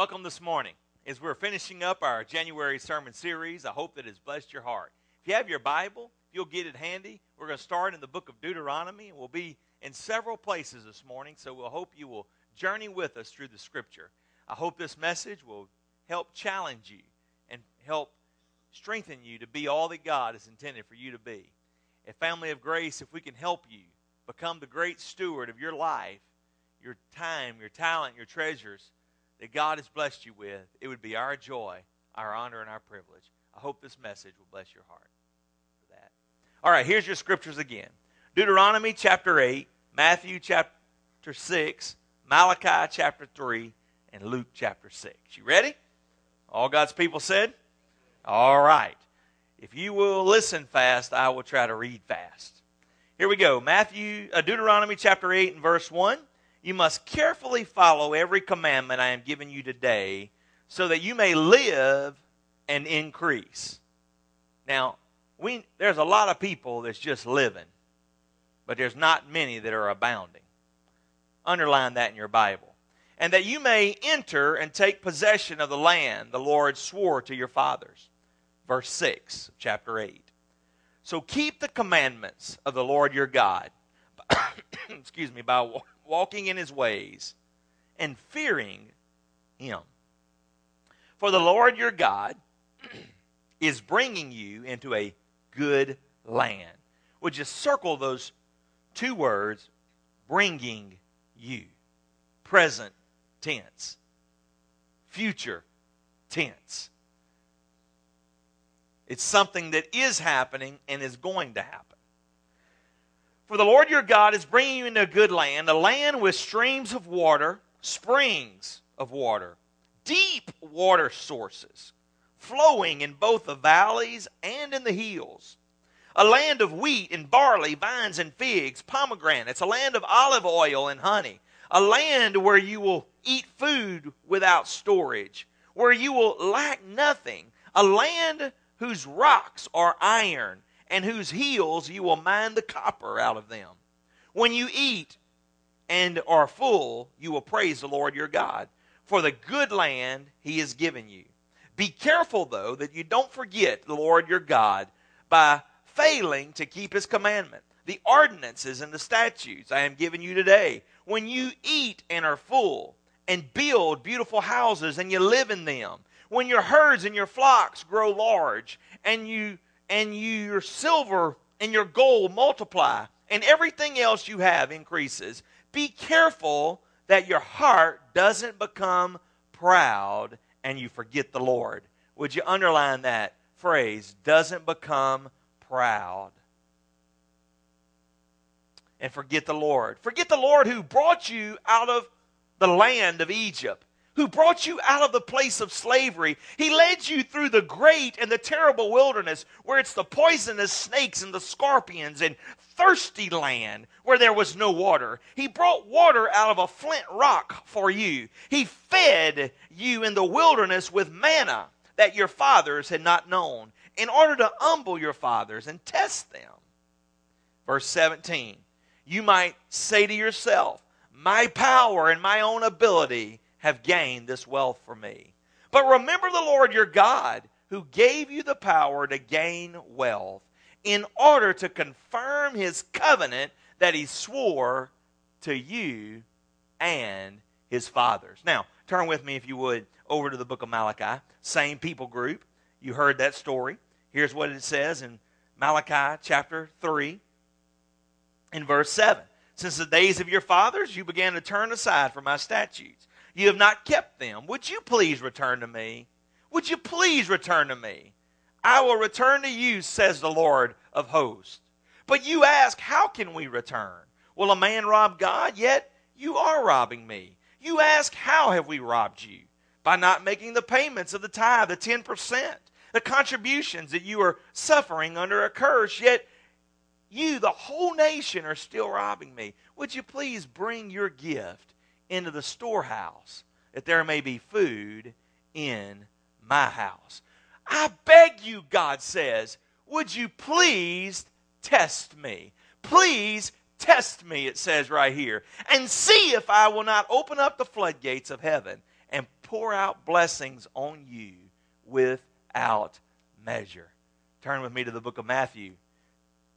Welcome this morning. As we're finishing up our January sermon series, I hope that has blessed your heart. If you have your Bible, if you'll get it handy. We're going to start in the book of Deuteronomy, and we'll be in several places this morning, so we'll hope you will journey with us through the scripture. I hope this message will help challenge you and help strengthen you to be all that God has intended for you to be. A family of grace, if we can help you become the great steward of your life, your time, your talent, your treasures that God has blessed you with, it would be our joy, our honor, and our privilege. I hope this message will bless your heart for that. All right, here's your scriptures again Deuteronomy chapter 8, Matthew chapter 6, Malachi chapter 3, and Luke chapter 6. You ready? All God's people said? All right. If you will listen fast, I will try to read fast. Here we go. Matthew, uh, Deuteronomy chapter 8 and verse 1. You must carefully follow every commandment I am giving you today so that you may live and increase. Now, we, there's a lot of people that's just living, but there's not many that are abounding. Underline that in your Bible. And that you may enter and take possession of the land the Lord swore to your fathers. Verse 6 chapter 8. So keep the commandments of the Lord your God. excuse me, by walking in his ways, and fearing him. For the Lord your God is bringing you into a good land. Would you circle those two words, bringing you? Present tense, future tense. It's something that is happening and is going to happen. For the Lord your God is bringing you into a good land, a land with streams of water, springs of water, deep water sources, flowing in both the valleys and in the hills. A land of wheat and barley, vines and figs, pomegranates, a land of olive oil and honey, a land where you will eat food without storage, where you will lack nothing, a land whose rocks are iron and whose heels you will mine the copper out of them. When you eat and are full, you will praise the Lord your God for the good land he has given you. Be careful, though, that you don't forget the Lord your God by failing to keep his commandment, the ordinances and the statutes I am giving you today. When you eat and are full, and build beautiful houses and you live in them, when your herds and your flocks grow large, and you and you, your silver and your gold multiply, and everything else you have increases. Be careful that your heart doesn't become proud and you forget the Lord. Would you underline that phrase? Doesn't become proud. And forget the Lord. Forget the Lord who brought you out of the land of Egypt who brought you out of the place of slavery. He led you through the great and the terrible wilderness where it's the poisonous snakes and the scorpions and thirsty land where there was no water. He brought water out of a flint rock for you. He fed you in the wilderness with manna that your fathers had not known in order to humble your fathers and test them. Verse 17, you might say to yourself, my power and my own ability have gained this wealth for me. But remember the Lord your God, who gave you the power to gain wealth, in order to confirm his covenant that he swore to you and his fathers. Now, turn with me, if you would, over to the book of Malachi. Same people group. You heard that story. Here's what it says in Malachi chapter 3 in verse 7. Since the days of your fathers, you began to turn aside from my statutes you have not kept them. Would you please return to me? Would you please return to me? I will return to you, says the Lord of hosts. But you ask, How can we return? Will a man rob God? Yet you are robbing me. You ask, How have we robbed you? By not making the payments of the tithe, the 10%, the contributions that you are suffering under a curse. Yet you, the whole nation, are still robbing me. Would you please bring your gift into the storehouse, that there may be food in my house. I beg you, God says, would you please test me? Please test me, it says right here, and see if I will not open up the floodgates of heaven and pour out blessings on you without measure. Turn with me to the book of Matthew.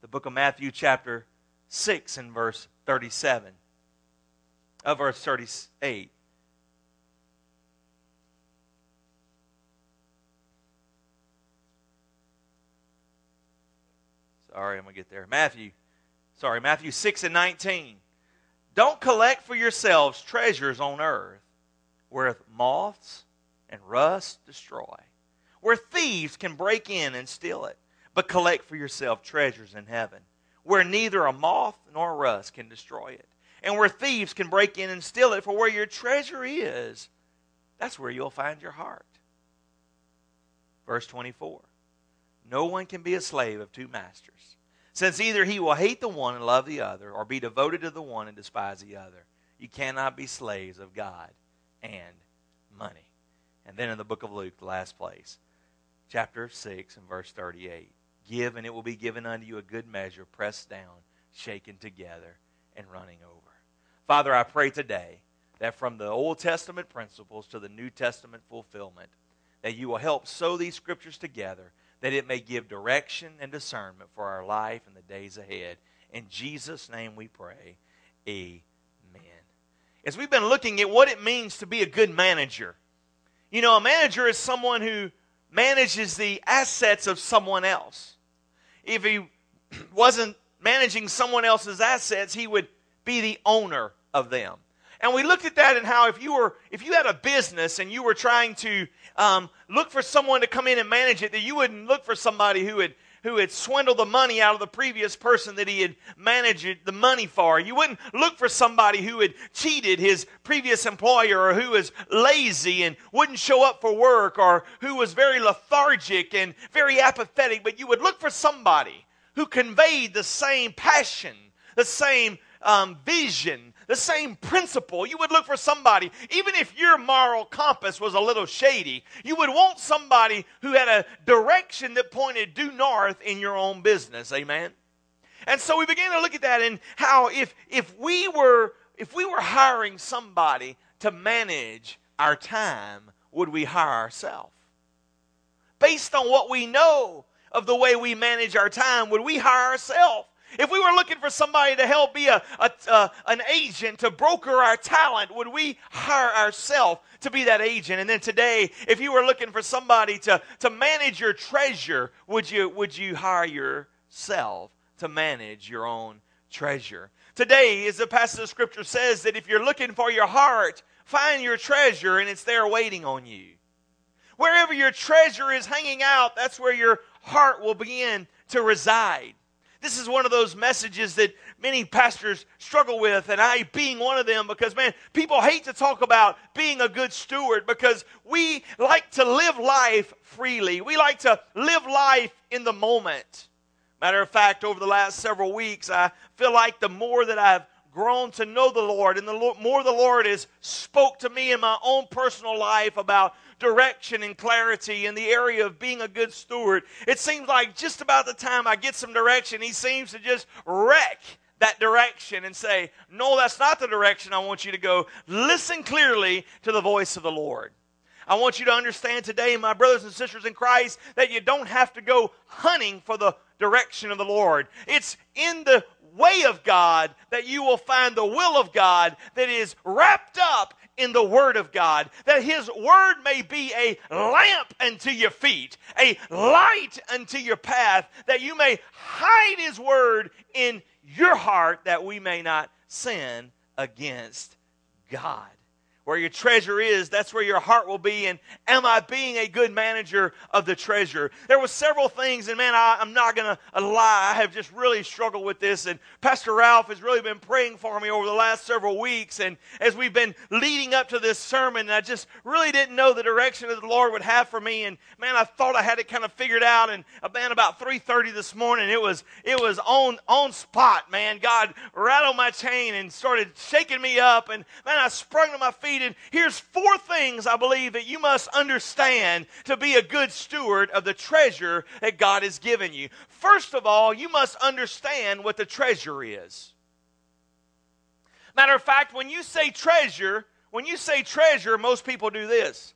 The book of Matthew, chapter 6, and verse 37. Of verse 38. Sorry, I'm going to get there. Matthew, sorry, Matthew 6 and 19. Don't collect for yourselves treasures on earth where moths and rust destroy, where thieves can break in and steal it, but collect for yourself treasures in heaven where neither a moth nor rust can destroy it, and where thieves can break in and steal it. For where your treasure is, that's where you'll find your heart. Verse 24 No one can be a slave of two masters, since either he will hate the one and love the other, or be devoted to the one and despise the other. You cannot be slaves of God and money. And then in the book of Luke, the last place, chapter 6 and verse 38. Give, and it will be given unto you a good measure, pressed down, shaken together, and running over. Father, I pray today that from the Old Testament principles to the New Testament fulfillment, that you will help sew these scriptures together, that it may give direction and discernment for our life in the days ahead. In Jesus' name we pray. Amen. As we've been looking at what it means to be a good manager, you know, a manager is someone who manages the assets of someone else. If he wasn't managing someone else's assets, he would be the owner of them. And we looked at that and how if you were if you had a business and you were trying to um, look for someone to come in and manage it, that you wouldn't look for somebody who had who had swindled the money out of the previous person that he had managed the money for. You wouldn't look for somebody who had cheated his previous employer or who was lazy and wouldn't show up for work or who was very lethargic and very apathetic, but you would look for somebody who conveyed the same passion, the same um, vision, the same principle. You would look for somebody, even if your moral compass was a little shady, you would want somebody who had a direction that pointed due north in your own business. Amen. And so we began to look at that and how if if we were if we were hiring somebody to manage our time, would we hire ourselves? Based on what we know of the way we manage our time, would we hire ourselves? If we were looking for somebody to help be a, a, a, an agent to broker our talent, would we hire ourselves to be that agent? And then today, if you were looking for somebody to, to manage your treasure, would you, would you hire yourself to manage your own treasure? Today, as the passage of scripture says, that if you're looking for your heart, find your treasure and it's there waiting on you. Wherever your treasure is hanging out, that's where your heart will begin to reside. This is one of those messages that many pastors struggle with, and I being one of them because, man, people hate to talk about being a good steward because we like to live life freely. We like to live life in the moment. Matter of fact, over the last several weeks, I feel like the more that I've grown to know the Lord and the Lord, more the Lord has spoke to me in my own personal life about direction and clarity in the area of being a good steward. It seems like just about the time I get some direction, he seems to just wreck that direction and say, No, that's not the direction I want you to go. Listen clearly to the voice of the Lord. I want you to understand today, my brothers and sisters in Christ, that you don't have to go hunting for the direction of the Lord. It's in the way of God that you will find the will of God that is wrapped up in the Word of God, that His Word may be a lamp unto your feet, a light unto your path, that you may hide His Word in your heart, that we may not sin against God. Where your treasure is, that's where your heart will be. And am I being a good manager of the treasure? There were several things, and man, I, am not going to lie. I have just really struggled with this. And Pastor Ralph has really been praying for me over the last several weeks. And as we've been leading up to this sermon, I just really didn't know the direction that the Lord would have for me. And man, I thought I had it kind of figured out. And man, about 3:30 this morning, it was it was on on spot. Man, God rattled my chain and started shaking me up. And man, I sprung to my feet here's four things I believe that you must understand to be a good steward of the treasure that God has given you. First of all, you must understand what the treasure is. Matter of fact, when you say treasure, when you say treasure, most people do this.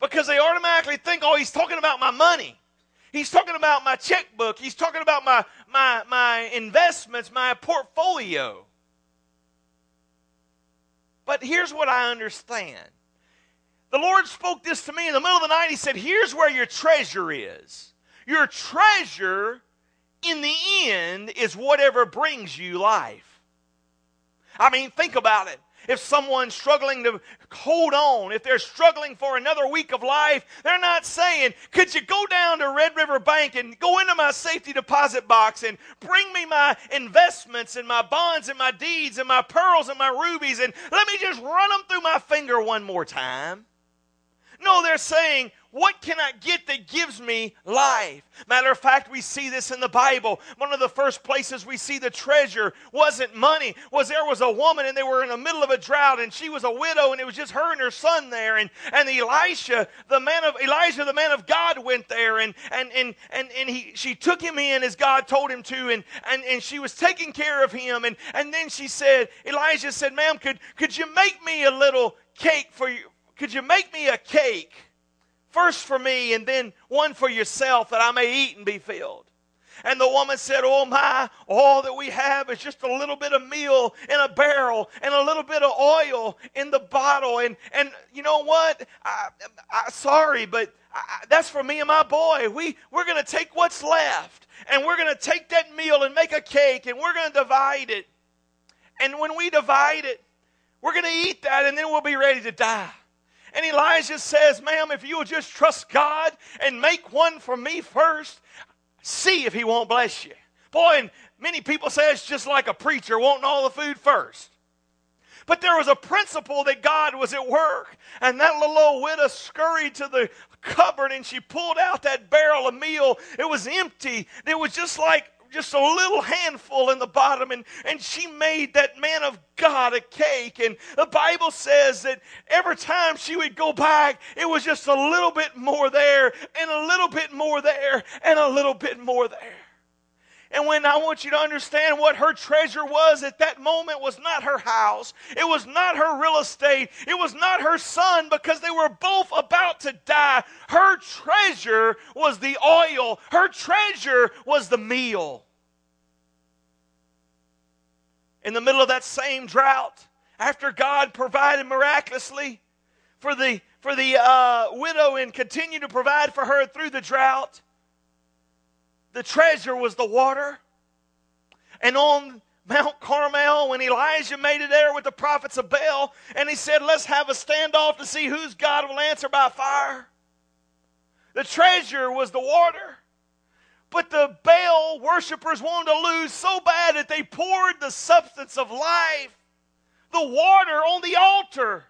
Because they automatically think, oh, he's talking about my money. He's talking about my checkbook. He's talking about my, my, my investments, my portfolio. But here's what I understand. The Lord spoke this to me in the middle of the night. He said, Here's where your treasure is. Your treasure, in the end, is whatever brings you life. I mean, think about it if someone's struggling to hold on, if they're struggling for another week of life, they're not saying, Could you go down to Red River Bank and go into my safety deposit box and bring me my investments and my bonds and my deeds and my pearls and my rubies and let me just run them through my finger one more time? No, they're saying, what can I get that gives me life? Matter of fact, we see this in the Bible. One of the first places we see the treasure wasn't money, was there was a woman and they were in the middle of a drought and she was a widow and it was just her and her son there. And, and Elisha, the man of Elijah, the man of God went there and and and and, and he she took him in as God told him to, and, and, and she was taking care of him. And, and then she said, Elijah said, Ma'am, could could you make me a little cake for you? Could you make me a cake? First for me and then one for yourself that I may eat and be filled. And the woman said, Oh my, all that we have is just a little bit of meal in a barrel and a little bit of oil in the bottle. And, and you know what? I, I, sorry, but I, that's for me and my boy. We, we're going to take what's left and we're going to take that meal and make a cake and we're going to divide it. And when we divide it, we're going to eat that and then we'll be ready to die. And Elijah says, Ma'am, if you will just trust God and make one for me first, see if he won't bless you. Boy, and many people say it's just like a preacher wanting all the food first. But there was a principle that God was at work. And that little old widow scurried to the cupboard and she pulled out that barrel of meal. It was empty. It was just like just a little handful in the bottom, and, and she made that man of God a cake. And the Bible says that every time she would go back, it was just a little bit more there, and a little bit more there, and a little bit more there. And when I want you to understand what her treasure was at that moment was not her house. It was not her real estate. It was not her son because they were both about to die. Her treasure was the oil. Her treasure was the meal. In the middle of that same drought, after God provided miraculously for the for the uh, widow and continued to provide for her through the drought, the treasure was the water. And on Mount Carmel, when Elijah made it there with the prophets of Baal, and he said, Let's have a standoff to see whose God will answer by fire. The treasure was the water. But the Baal worshippers wanted to lose so bad that they poured the substance of life, the water, on the altar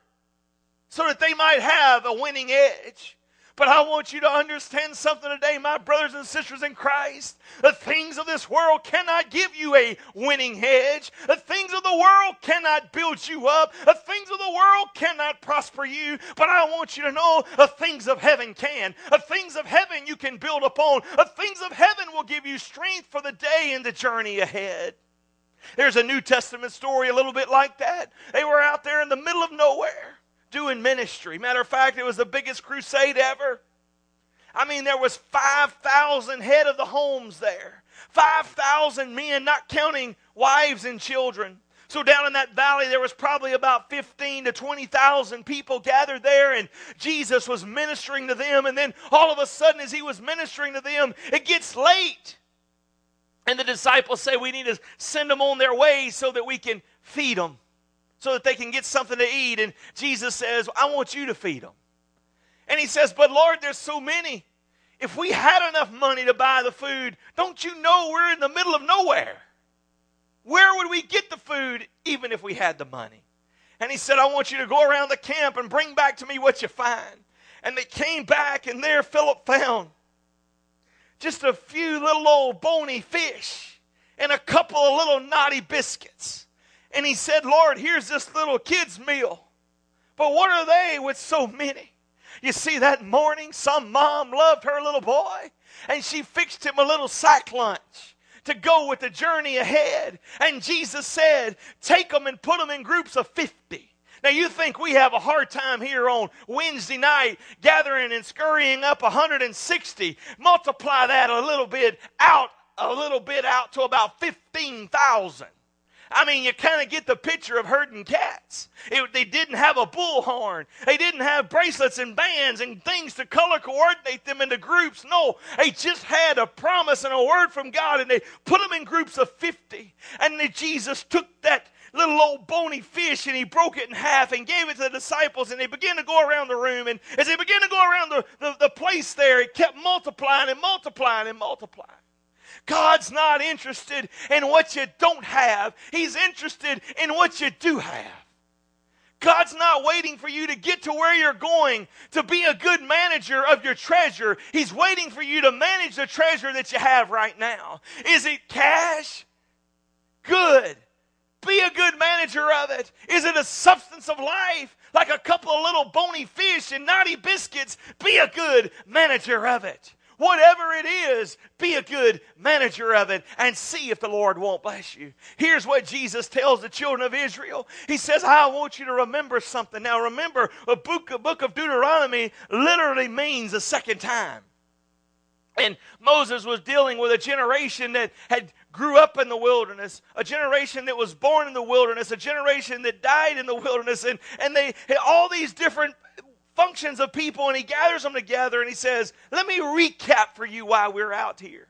so that they might have a winning edge. But I want you to understand something today, my brothers and sisters in Christ. The things of this world cannot give you a winning hedge. The things of the world cannot build you up. The things of the world cannot prosper you. But I want you to know the things of heaven can. The things of heaven you can build upon. The things of heaven will give you strength for the day and the journey ahead. There's a New Testament story a little bit like that. They were out there in the middle of nowhere doing ministry. Matter of fact, it was the biggest crusade ever. I mean, there was 5,000 head of the homes there. 5,000 men, not counting wives and children. So down in that valley, there was probably about 15 to 20,000 people gathered there, and Jesus was ministering to them. And then all of a sudden, as he was ministering to them, it gets late. And the disciples say, We need to send them on their way so that we can feed them so that they can get something to eat. And Jesus says, I want you to feed them. And he says, But Lord, there's so many. If we had enough money to buy the food, don't you know we're in the middle of nowhere? Where would we get the food even if we had the money? And he said, I want you to go around the camp and bring back to me what you find. And they came back, and there Philip found just a few little old bony fish and a couple of little knotty biscuits. And he said, Lord, here's this little kid's meal. But what are they with so many? You see, that morning, some mom loved her little boy, and she fixed him a little sack lunch to go with the journey ahead. And Jesus said, Take them and put them in groups of 50. Now, you think we have a hard time here on Wednesday night gathering and scurrying up 160. Multiply that a little bit out, a little bit out to about 15,000. I mean, you kind of get the picture of herding cats. It, they didn't have a bullhorn. They didn't have bracelets and bands and things to color coordinate them into groups. No, they just had a promise and a word from God, and they put them in groups of 50. And then Jesus took that little old bony fish and he broke it in half and gave it to the disciples and they began to go around the room and as they began to go around the, the, the place there it kept multiplying and multiplying and multiplying God's not interested in what you don't have, He's interested in what you do have. God's not waiting for you to get to where you're going to be a good manager of your treasure. He's waiting for you to manage the treasure that you have right now. Is it cash? Good. Be a good manager of it. Is it a substance of life? Like a couple of little bony fish and naughty biscuits? Be a good manager of it. Whatever it is, be a good manager of it and see if the Lord won't bless you. Here's what Jesus tells the children of Israel. He says, I want you to remember something. Now, remember, a book, a book of Deuteronomy literally means a second time. And Moses was dealing with a generation that had grew up in the wilderness, a generation that was born in the wilderness, a generation that died in the wilderness, and, and they all these different functions of people and he gathers them together and he says, Let me recap for you why we're out here.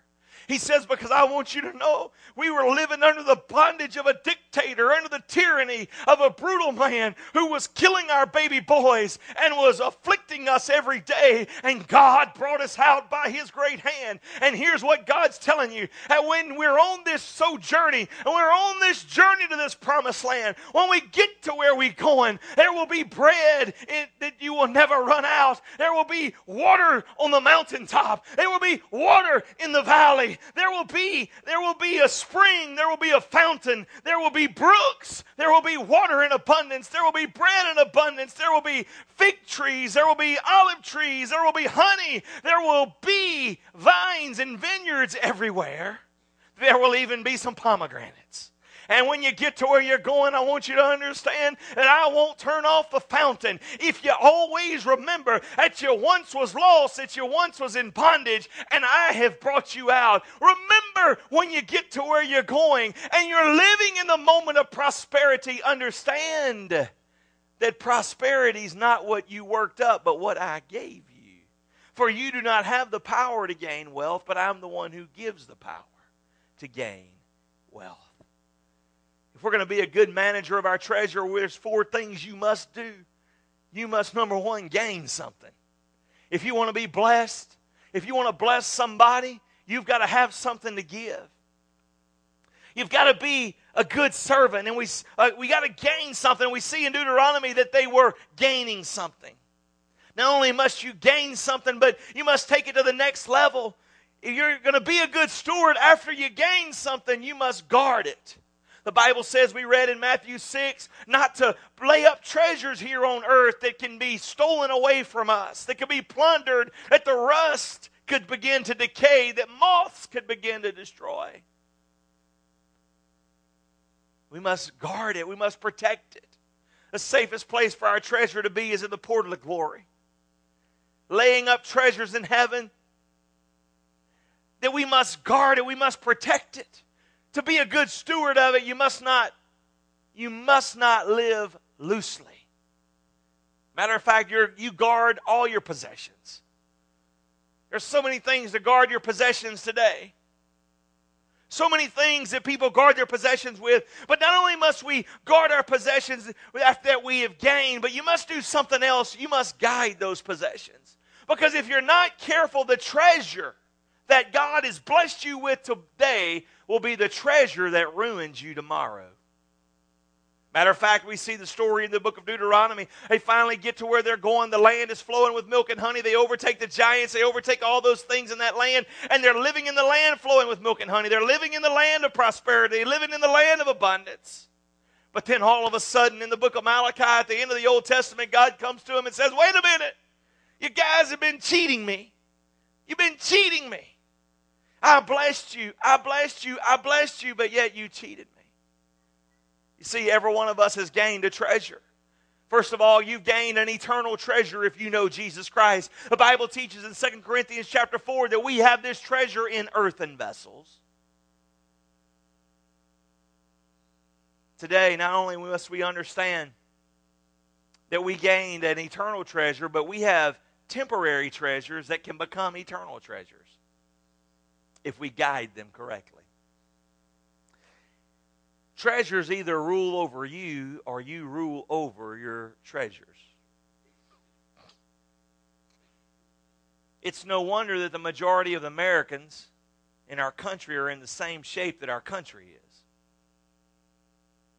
He says, Because I want you to know we were living under the bondage of a dictator, under the tyranny of a brutal man who was killing our baby boys and was afflicting us every day. And God brought us out by his great hand. And here's what God's telling you that when we're on this so journey and we're on this journey to this promised land, when we get to where we're going, there will be bread in, that you will never run out. There will be water on the mountaintop. There will be water in the valley. There will be, there will be a spring. There will be a fountain. There will be brooks. There will be water in abundance. There will be bread in abundance. There will be fig trees. There will be olive trees. There will be honey. There will be vines and vineyards everywhere. There will even be some pomegranates. And when you get to where you're going, I want you to understand that I won't turn off the fountain. If you always remember that you once was lost, that you once was in bondage, and I have brought you out. Remember when you get to where you're going and you're living in the moment of prosperity, understand that prosperity is not what you worked up, but what I gave you. For you do not have the power to gain wealth, but I'm the one who gives the power to gain wealth we're going to be a good manager of our treasure, there's four things you must do. You must, number one, gain something. If you want to be blessed, if you want to bless somebody, you've got to have something to give. You've got to be a good servant, and we, uh, we got to gain something. We see in Deuteronomy that they were gaining something. Not only must you gain something, but you must take it to the next level. If you're going to be a good steward after you gain something, you must guard it. The Bible says, we read in Matthew 6, not to lay up treasures here on earth that can be stolen away from us, that can be plundered, that the rust could begin to decay, that moths could begin to destroy. We must guard it, we must protect it. The safest place for our treasure to be is in the portal of glory. Laying up treasures in heaven, that we must guard it, we must protect it to be a good steward of it, you must not you must not live loosely. Matter of fact, you you guard all your possessions. There's so many things to guard your possessions today. So many things that people guard their possessions with. But not only must we guard our possessions that we have gained, but you must do something else. You must guide those possessions. Because if you're not careful, the treasure that God has blessed you with today will be the treasure that ruins you tomorrow. Matter of fact, we see the story in the book of Deuteronomy. They finally get to where they're going. The land is flowing with milk and honey. They overtake the giants. They overtake all those things in that land. And they're living in the land flowing with milk and honey. They're living in the land of prosperity, living in the land of abundance. But then all of a sudden, in the book of Malachi, at the end of the Old Testament, God comes to them and says, Wait a minute. You guys have been cheating me. You've been cheating me. I blessed you. I blessed you. I blessed you, but yet you cheated me. You see, every one of us has gained a treasure. First of all, you've gained an eternal treasure if you know Jesus Christ. The Bible teaches in 2 Corinthians chapter 4 that we have this treasure in earthen vessels. Today, not only must we understand that we gained an eternal treasure, but we have temporary treasures that can become eternal treasures if we guide them correctly. Treasures either rule over you or you rule over your treasures. It's no wonder that the majority of the Americans in our country are in the same shape that our country is.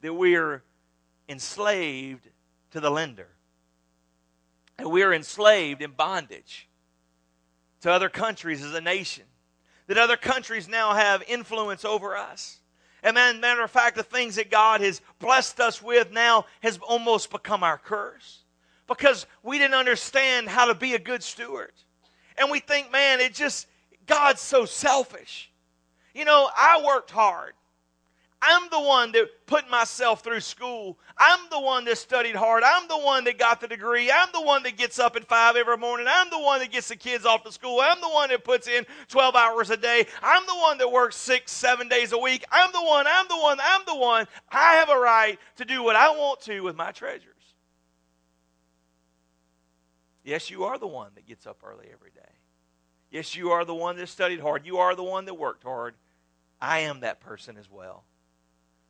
That we are enslaved to the lender. And we are enslaved in bondage to other countries as a nation. That other countries now have influence over us. And man, matter of fact, the things that God has blessed us with now has almost become our curse because we didn't understand how to be a good steward. And we think, man, it just, God's so selfish. You know, I worked hard. I'm the one that put myself through school. I'm the one that studied hard. I'm the one that got the degree. I'm the one that gets up at five every morning. I'm the one that gets the kids off to school. I'm the one that puts in 12 hours a day. I'm the one that works six, seven days a week. I'm the one, I'm the one, I'm the one. I have a right to do what I want to with my treasures. Yes, you are the one that gets up early every day. Yes, you are the one that studied hard. You are the one that worked hard. I am that person as well.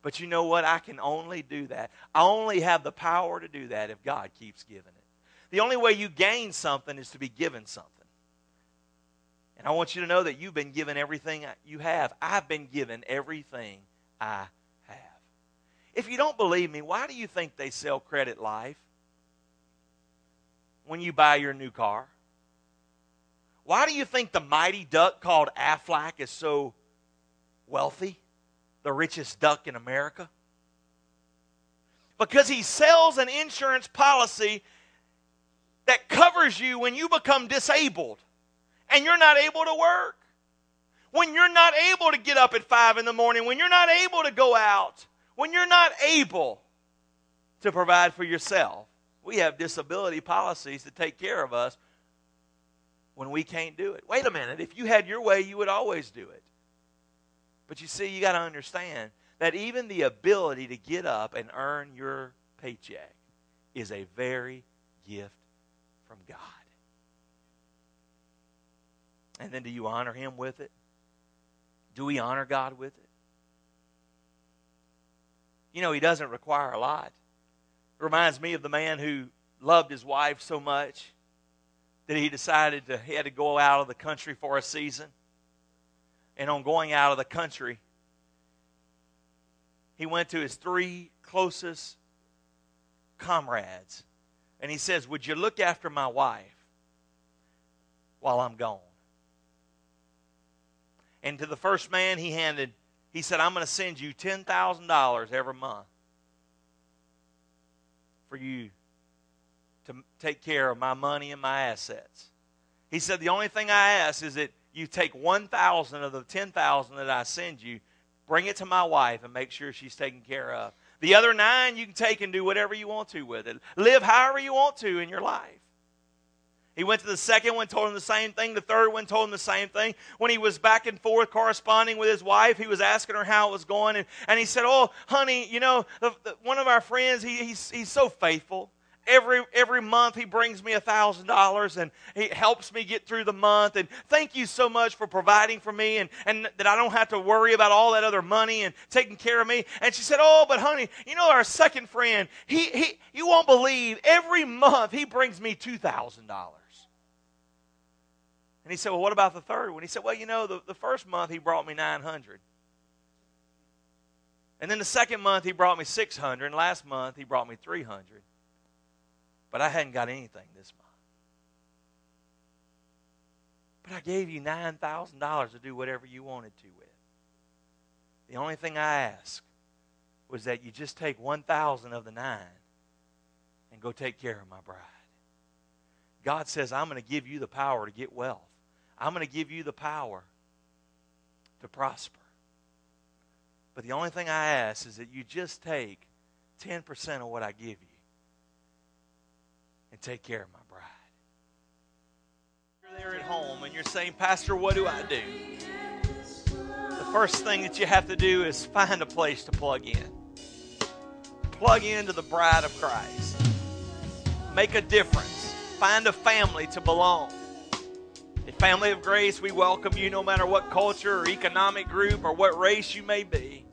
But you know what? I can only do that. I only have the power to do that if God keeps giving it. The only way you gain something is to be given something. And I want you to know that you've been given everything you have. I've been given everything I have. If you don't believe me, why do you think they sell credit life when you buy your new car? Why do you think the mighty duck called Aflac is so wealthy? The richest duck in America? Because he sells an insurance policy that covers you when you become disabled and you're not able to work. When you're not able to get up at 5 in the morning, when you're not able to go out, when you're not able to provide for yourself. We have disability policies to take care of us when we can't do it. Wait a minute. If you had your way, you would always do it. But you see, you got to understand that even the ability to get up and earn your paycheck is a very gift from God. And then do you honor Him with it? Do we honor God with it? You know, He doesn't require a lot. It reminds me of the man who loved his wife so much that he decided to, he had to go out of the country for a season and on going out of the country, he went to his three closest comrades and he says, Would you look after my wife while I'm gone? And to the first man, he handed, he said, I'm going to send you $10,000 every month for you to take care of my money and my assets. He said, The only thing I ask is that you take 1,000 of the 10,000 that I send you, bring it to my wife, and make sure she's taken care of. The other nine you can take and do whatever you want to with it. Live however you want to in your life. He went to the second one, told him the same thing. The third one told him the same thing. When he was back and forth corresponding with his wife, he was asking her how it was going. And, and he said, Oh, honey, you know, the, the, one of our friends, he, he's, he's so faithful every every month he brings me a thousand dollars and he helps me get through the month. And thank you so much for providing for me and, and that i don't have to worry about all that other money and taking care of me. And she said oh but honey you know our second friend he, he you won't believe every month he brings me two thousand dollars. And he said well what about the third one? He said well you know the, the first month he brought me 900 and then the second month he brought me 600 and last month he brought me 300 but I hadn't got anything this month. But I gave you $9,000 to do whatever you wanted to with. The only thing I asked was that you just take 1,000 of the nine and go take care of my bride. God says, I'm going to give you the power to get wealth. I'm going to give you the power to prosper. But the only thing I ask is that you just take 10% of what I give you and take care of my bride. You're there at home and you're saying, Pastor, what do I do? The first thing that you have to do is find a place to plug in. Plug into the bride of Christ. Make a difference. Find a family to belong. The family of grace, we welcome you no matter what culture or economic group or what race you may be.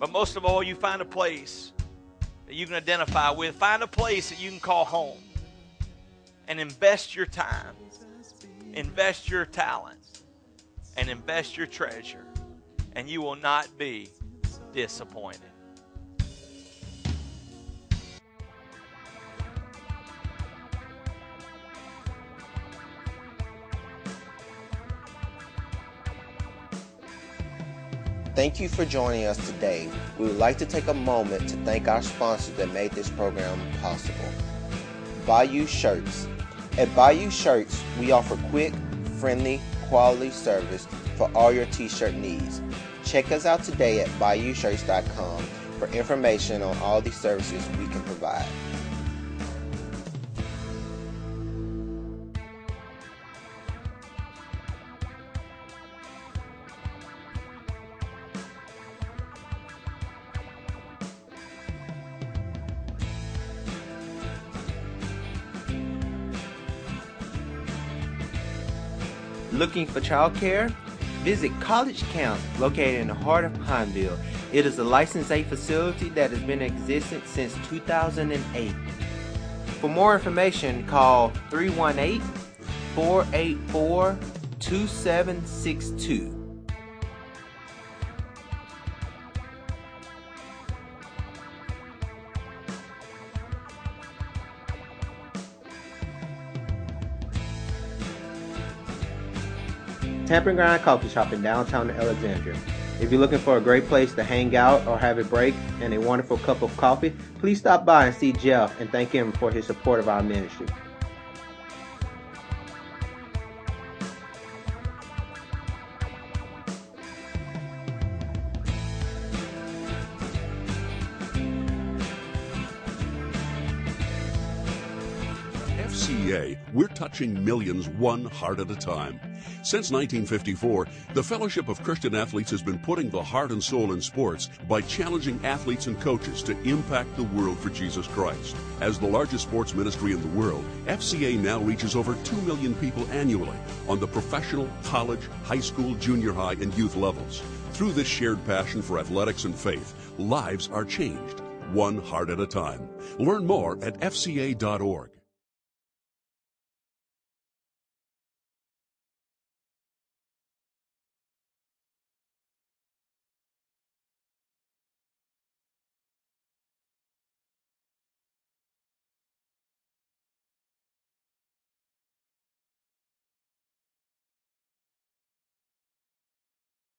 But most of all, you find a place that you can identify with. Find a place that you can call home and invest your time, invest your talent, and invest your treasure, and you will not be disappointed. Thank you for joining us today. We would like to take a moment to thank our sponsors that made this program possible. Bayou Shirts. At Bayou Shirts, we offer quick, friendly, quality service for all your t-shirt needs. Check us out today at bayoushirts.com for information on all the services we can provide. Looking for childcare? Visit College Camp, located in the heart of Pineville. It is a licensed A facility that has been in existence since 2008. For more information, call 318 484 2762. Tampa Ground Coffee Shop in downtown Alexandria. If you're looking for a great place to hang out or have a break and a wonderful cup of coffee, please stop by and see Jeff and thank him for his support of our ministry. FCA, we're touching millions one heart at a time. Since 1954, the Fellowship of Christian Athletes has been putting the heart and soul in sports by challenging athletes and coaches to impact the world for Jesus Christ. As the largest sports ministry in the world, FCA now reaches over 2 million people annually on the professional, college, high school, junior high, and youth levels. Through this shared passion for athletics and faith, lives are changed, one heart at a time. Learn more at FCA.org.